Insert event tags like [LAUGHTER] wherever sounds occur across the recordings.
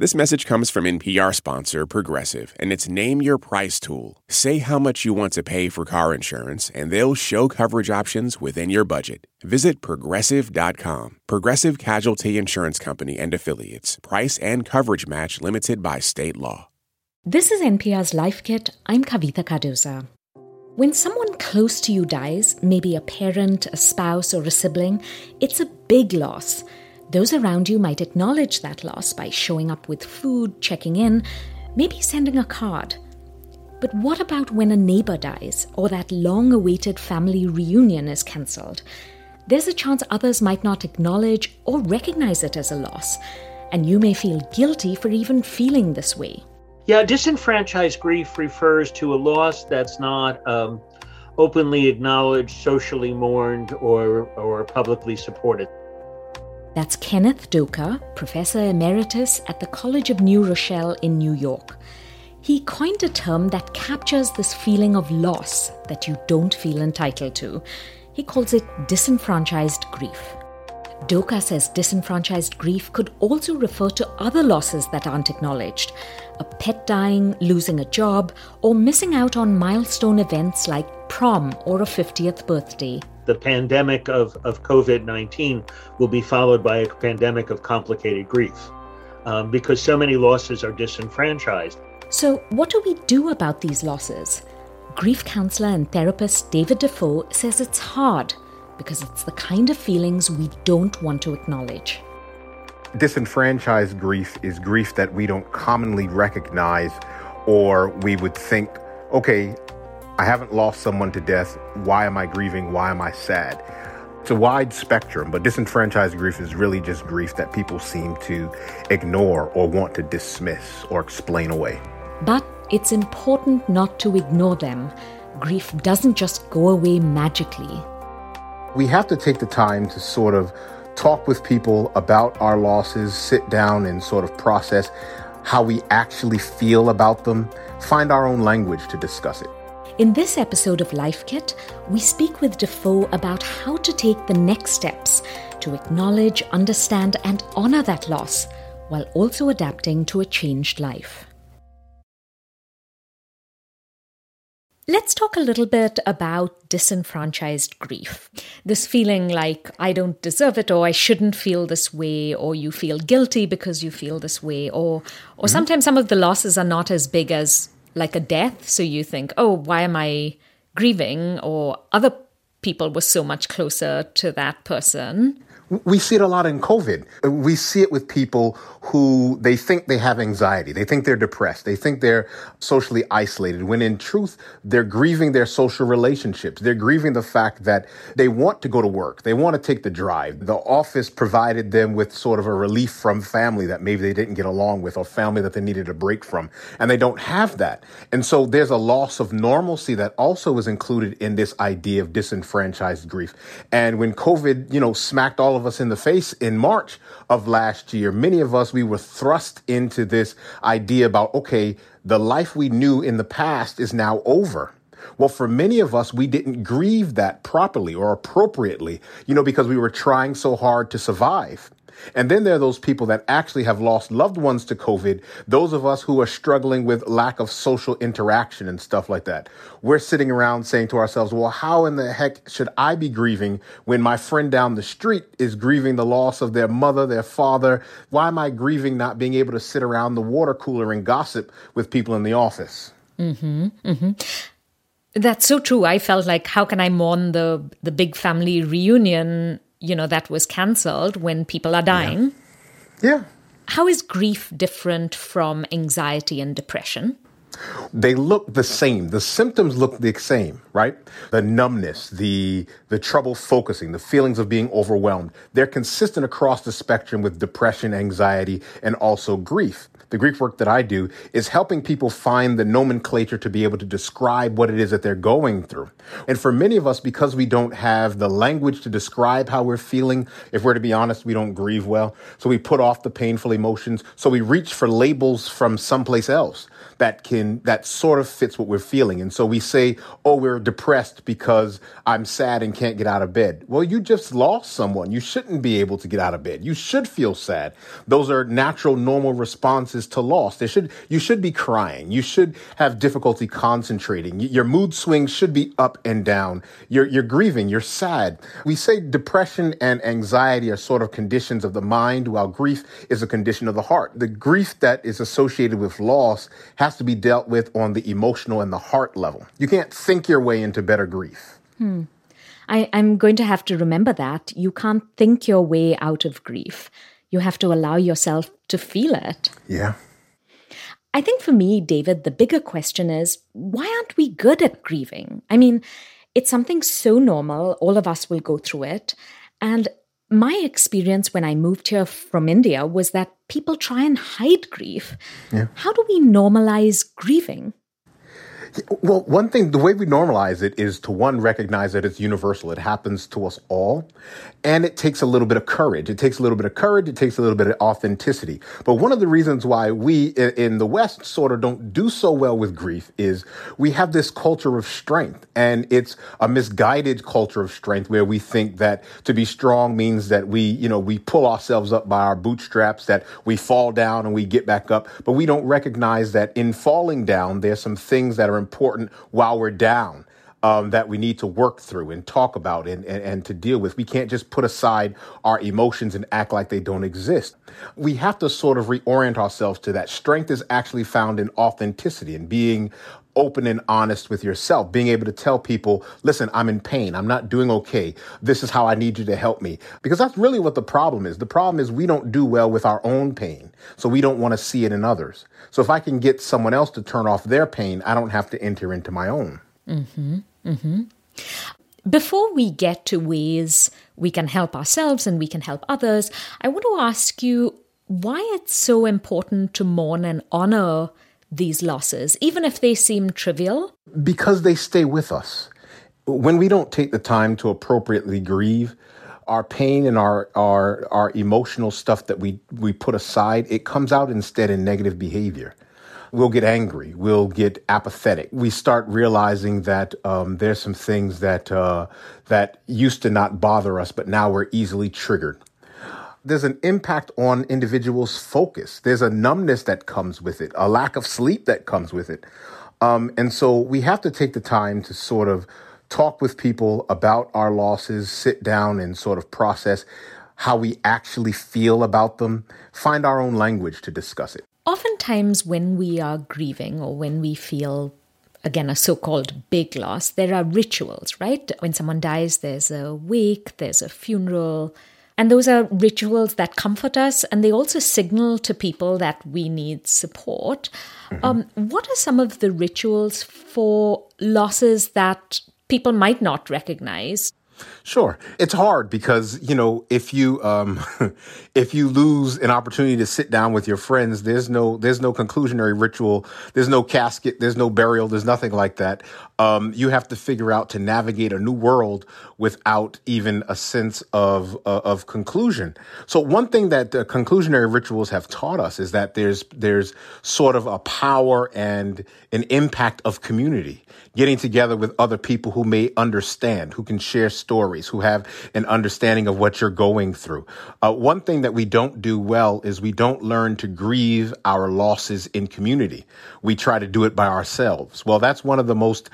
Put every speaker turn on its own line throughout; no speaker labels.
This message comes from NPR sponsor Progressive and its Name Your Price tool. Say how much you want to pay for car insurance, and they'll show coverage options within your budget. Visit progressive.com. Progressive Casualty Insurance Company and Affiliates. Price and coverage match limited by state law.
This is NPR's Life Kit. I'm Kavitha Cardoza. When someone close to you dies, maybe a parent, a spouse, or a sibling, it's a big loss. Those around you might acknowledge that loss by showing up with food, checking in, maybe sending a card. But what about when a neighbor dies or that long awaited family reunion is cancelled? There's a chance others might not acknowledge or recognize it as a loss, and you may feel guilty for even feeling this way.
Yeah, disenfranchised grief refers to a loss that's not um, openly acknowledged, socially mourned, or, or publicly supported.
That's Kenneth Doka, Professor Emeritus at the College of New Rochelle in New York. He coined a term that captures this feeling of loss that you don't feel entitled to. He calls it disenfranchised grief. Doka says disenfranchised grief could also refer to other losses that aren't acknowledged a pet dying, losing a job, or missing out on milestone events like prom or a 50th birthday
the pandemic of, of COVID 19 will be followed by a pandemic of complicated grief um, because so many losses are disenfranchised.
So, what do we do about these losses? Grief counselor and therapist David Defoe says it's hard because it's the kind of feelings we don't want to acknowledge.
Disenfranchised grief is grief that we don't commonly recognize, or we would think, okay, I haven't lost someone to death. Why am I grieving? Why am I sad? It's a wide spectrum, but disenfranchised grief is really just grief that people seem to ignore or want to dismiss or explain away.
But it's important not to ignore them. Grief doesn't just go away magically.
We have to take the time to sort of talk with people about our losses, sit down and sort of process how we actually feel about them, find our own language to discuss it.
In this episode of Life Kit, we speak with Defoe about how to take the next steps to acknowledge, understand, and honor that loss while also adapting to a changed life. Let's talk a little bit about disenfranchised grief. This feeling like I don't deserve it or I shouldn't feel this way or you feel guilty because you feel this way or or mm-hmm. sometimes some of the losses are not as big as like a death. So you think, oh, why am I grieving? Or other people were so much closer to that person.
We see it a lot in COVID. We see it with people who they think they have anxiety. They think they're depressed. They think they're socially isolated when in truth, they're grieving their social relationships. They're grieving the fact that they want to go to work. They want to take the drive. The office provided them with sort of a relief from family that maybe they didn't get along with or family that they needed a break from. And they don't have that. And so there's a loss of normalcy that also is included in this idea of disenfranchised grief. And when COVID, you know, smacked all of us in the face in March of last year, many of us, we were thrust into this idea about, okay, the life we knew in the past is now over. Well, for many of us, we didn't grieve that properly or appropriately, you know, because we were trying so hard to survive. And then there are those people that actually have lost loved ones to COVID, those of us who are struggling with lack of social interaction and stuff like that. We're sitting around saying to ourselves, well, how in the heck should I be grieving when my friend down the street is grieving the loss of their mother, their father? Why am I grieving not being able to sit around the water cooler and gossip with people in the office?
Mm-hmm. Mm-hmm. That's so true. I felt like, how can I mourn the the big family reunion you know, that was cancelled when people are dying.
Yeah. yeah.
How is grief different from anxiety and depression?
They look the same. The symptoms look the same, right? The numbness, the the trouble focusing, the feelings of being overwhelmed. They're consistent across the spectrum with depression, anxiety, and also grief the grief work that I do is helping people find the nomenclature to be able to describe what it is that they're going through. And for many of us, because we don't have the language to describe how we're feeling, if we're to be honest, we don't grieve well. So we put off the painful emotions. So we reach for labels from someplace else that can that sort of fits what we're feeling. And so we say, "Oh, we're depressed because I'm sad and can't get out of bed." Well, you just lost someone. You shouldn't be able to get out of bed. You should feel sad. Those are natural normal responses to loss. They should you should be crying. You should have difficulty concentrating. Your mood swings should be up and down. You're you're grieving, you're sad. We say depression and anxiety are sort of conditions of the mind while grief is a condition of the heart. The grief that is associated with loss has to be dealt with on the emotional and the heart level. You can't think your way into better grief.
Hmm. I, I'm going to have to remember that. You can't think your way out of grief. You have to allow yourself to feel it.
Yeah.
I think for me, David, the bigger question is why aren't we good at grieving? I mean, it's something so normal, all of us will go through it. And my experience when I moved here from India was that people try and hide grief. Yeah. How do we normalize grieving?
Well, one thing, the way we normalize it is to one, recognize that it's universal. It happens to us all. And it takes a little bit of courage. It takes a little bit of courage. It takes a little bit of authenticity. But one of the reasons why we in the West sort of don't do so well with grief is we have this culture of strength. And it's a misguided culture of strength where we think that to be strong means that we, you know, we pull ourselves up by our bootstraps, that we fall down and we get back up. But we don't recognize that in falling down, there's some things that are important while we're down. Um, that we need to work through and talk about and, and, and to deal with. We can't just put aside our emotions and act like they don't exist. We have to sort of reorient ourselves to that. Strength is actually found in authenticity and being open and honest with yourself, being able to tell people, listen, I'm in pain. I'm not doing okay. This is how I need you to help me. Because that's really what the problem is. The problem is we don't do well with our own pain. So we don't want to see it in others. So if I can get someone else to turn off their pain, I don't have to enter into my own.
Mm-hmm. Mm-hmm. Before we get to ways we can help ourselves and we can help others, I want to ask you why it's so important to mourn and honor these losses, even if they seem trivial?
Because they stay with us. When we don't take the time to appropriately grieve, our pain and our, our, our emotional stuff that we, we put aside, it comes out instead in negative behavior. We'll get angry. We'll get apathetic. We start realizing that um, there's some things that uh, that used to not bother us, but now we're easily triggered there's an impact on individuals' focus. There's a numbness that comes with it, a lack of sleep that comes with it. Um, and so we have to take the time to sort of talk with people about our losses, sit down and sort of process how we actually feel about them, find our own language to discuss it.
Oftentimes, when we are grieving or when we feel again, a so called big loss, there are rituals, right? When someone dies, there's a wake, there's a funeral, and those are rituals that comfort us and they also signal to people that we need support. Mm-hmm. Um, what are some of the rituals for losses that people might not recognize?
Sure. It's hard because, you know, if you um [LAUGHS] if you lose an opportunity to sit down with your friends, there's no there's no conclusionary ritual, there's no casket, there's no burial, there's nothing like that. Um you have to figure out to navigate a new world without even a sense of uh, of conclusion. So one thing that uh, conclusionary rituals have taught us is that there's there's sort of a power and an impact of community getting together with other people who may understand, who can share stories, who have an understanding of what you're going through. Uh, one thing that we don't do well is we don't learn to grieve our losses in community. We try to do it by ourselves. Well, that's one of the most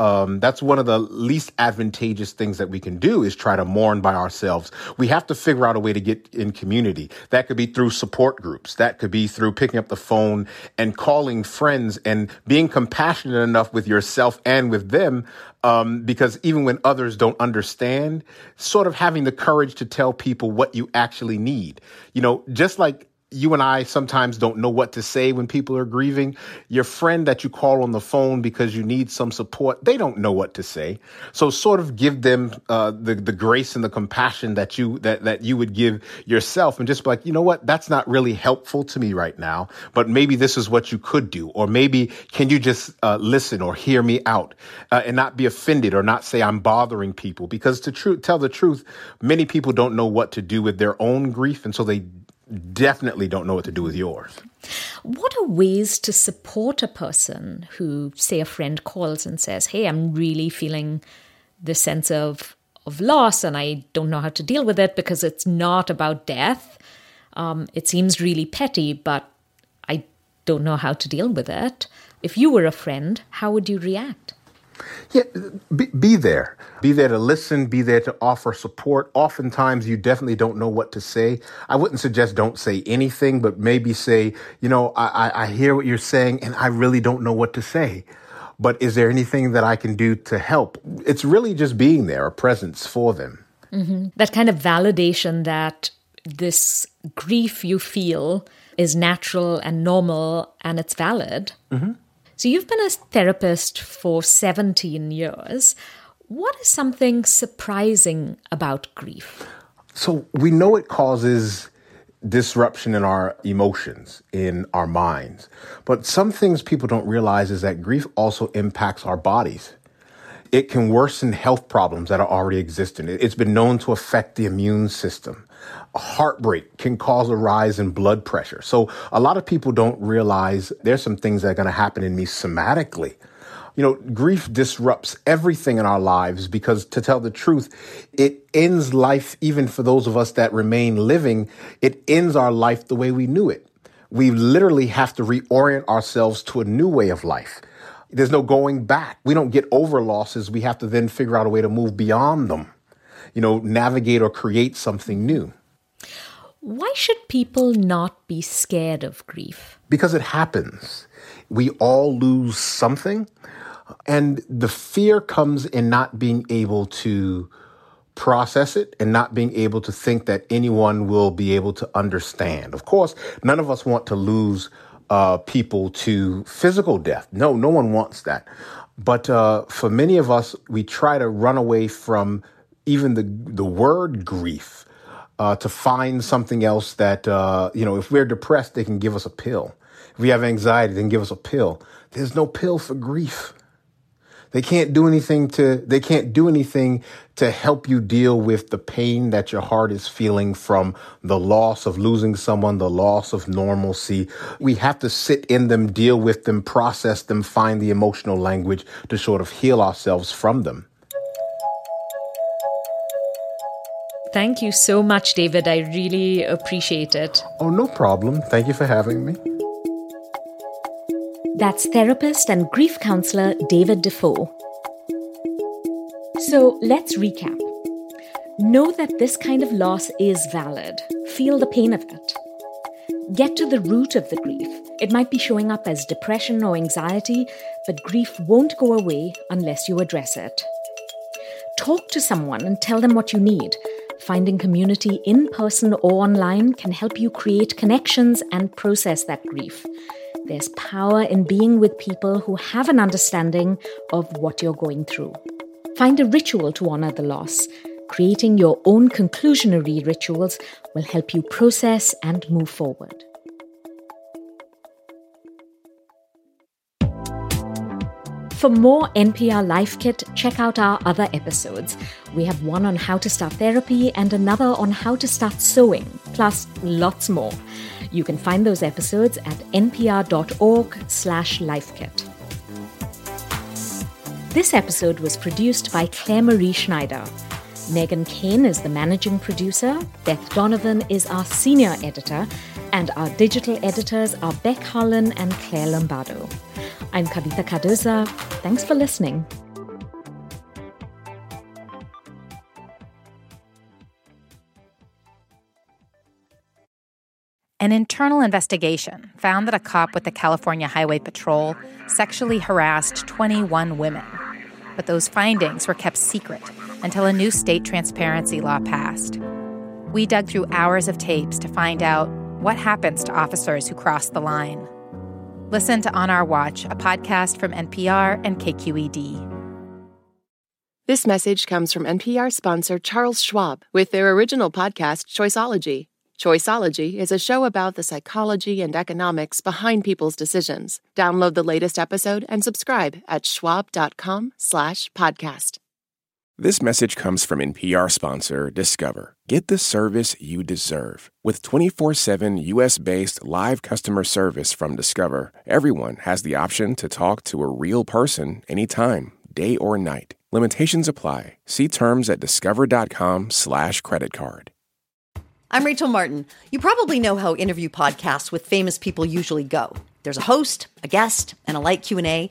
um, that's one of the least advantageous things that we can do is try to mourn by ourselves. We have to figure out a way to get in community. That could be through support groups. That could be through picking up the phone and calling friends and being compassionate enough with yourself and with them. Um, because even when others don't understand, sort of having the courage to tell people what you actually need. You know, just like you and I sometimes don't know what to say when people are grieving. Your friend that you call on the phone because you need some support, they don't know what to say. So sort of give them uh, the the grace and the compassion that you that that you would give yourself, and just be like, you know what, that's not really helpful to me right now, but maybe this is what you could do, or maybe can you just uh, listen or hear me out uh, and not be offended or not say I'm bothering people because to tr- tell the truth, many people don't know what to do with their own grief, and so they definitely don't know what to do with yours.
What are ways to support a person who, say, a friend calls and says, Hey, I'm really feeling this sense of, of loss and I don't know how to deal with it because it's not about death. Um, it seems really petty, but I don't know how to deal with it. If you were a friend, how would you react?
Yeah, be, be, there. Be there to listen, be there to offer support. Oftentimes, you definitely don't know what to say. I wouldn't suggest don't say anything, but maybe say, you know, I, I hear what you're saying and I really don't know what to say. But is there anything that I can do to help? It's really just being there, a presence for them.
Mm-hmm. That kind of validation that this grief you feel is natural and normal and it's valid. Mm-hmm so you've been a therapist for 17 years. What is something surprising about grief?
So we know it causes disruption in our emotions, in our minds. But some things people don't realize is that grief also impacts our bodies. It can worsen health problems that are already existing. It's been known to affect the immune system heartbreak can cause a rise in blood pressure. So a lot of people don't realize there's some things that are going to happen in me somatically. You know, grief disrupts everything in our lives because to tell the truth, it ends life, even for those of us that remain living, it ends our life the way we knew it. We literally have to reorient ourselves to a new way of life. There's no going back. We don't get over losses. We have to then figure out a way to move beyond them, you know, navigate or create something new.
Why should people not be scared of grief?
Because it happens. We all lose something. And the fear comes in not being able to process it and not being able to think that anyone will be able to understand. Of course, none of us want to lose uh, people to physical death. No, no one wants that. But uh, for many of us, we try to run away from even the the word grief uh, to find something else that, uh, you know, if we're depressed, they can give us a pill. If we have anxiety, they can give us a pill. There's no pill for grief. They can't do anything to, they can't do anything to help you deal with the pain that your heart is feeling from the loss of losing someone, the loss of normalcy. We have to sit in them, deal with them, process them, find the emotional language to sort of heal ourselves from them.
Thank you so much, David. I really appreciate it.
Oh, no problem. Thank you for having me.
That's therapist and grief counselor David Defoe. So let's recap. Know that this kind of loss is valid. Feel the pain of it. Get to the root of the grief. It might be showing up as depression or anxiety, but grief won't go away unless you address it. Talk to someone and tell them what you need Finding community in person or online can help you create connections and process that grief. There's power in being with people who have an understanding of what you're going through. Find a ritual to honor the loss. Creating your own conclusionary rituals will help you process and move forward. For more NPR Life Kit, check out our other episodes. We have one on how to start therapy and another on how to start sewing, plus lots more. You can find those episodes at npr.org slash lifekit. This episode was produced by Clare Marie Schneider. Meghan Keane is the managing producer, Beth Donovan is our senior editor, and our digital editors are Beck Harlan and Clare Lombardo. I'm Kavitha Cardoza. Thanks for listening.
An internal investigation found that a cop with the California Highway Patrol sexually harassed 21 women. But those findings were kept secret until a new state transparency law passed. We dug through hours of tapes to find out what happens to officers who cross the line. Listen to On Our Watch, a podcast from NPR and KQED.
This message comes from NPR sponsor Charles Schwab with their original podcast, Choiceology. Choiceology is a show about the psychology and economics behind people's decisions. Download the latest episode and subscribe at schwab.com slash podcast.
This message comes from NPR sponsor Discover. Get the service you deserve. With 24 7 US based live customer service from Discover, everyone has the option to talk to a real person anytime, day or night. Limitations apply. See terms at discover.com/slash credit card.
I'm Rachel Martin. You probably know how interview podcasts with famous people usually go. There's a host, a guest, and a light Q&A.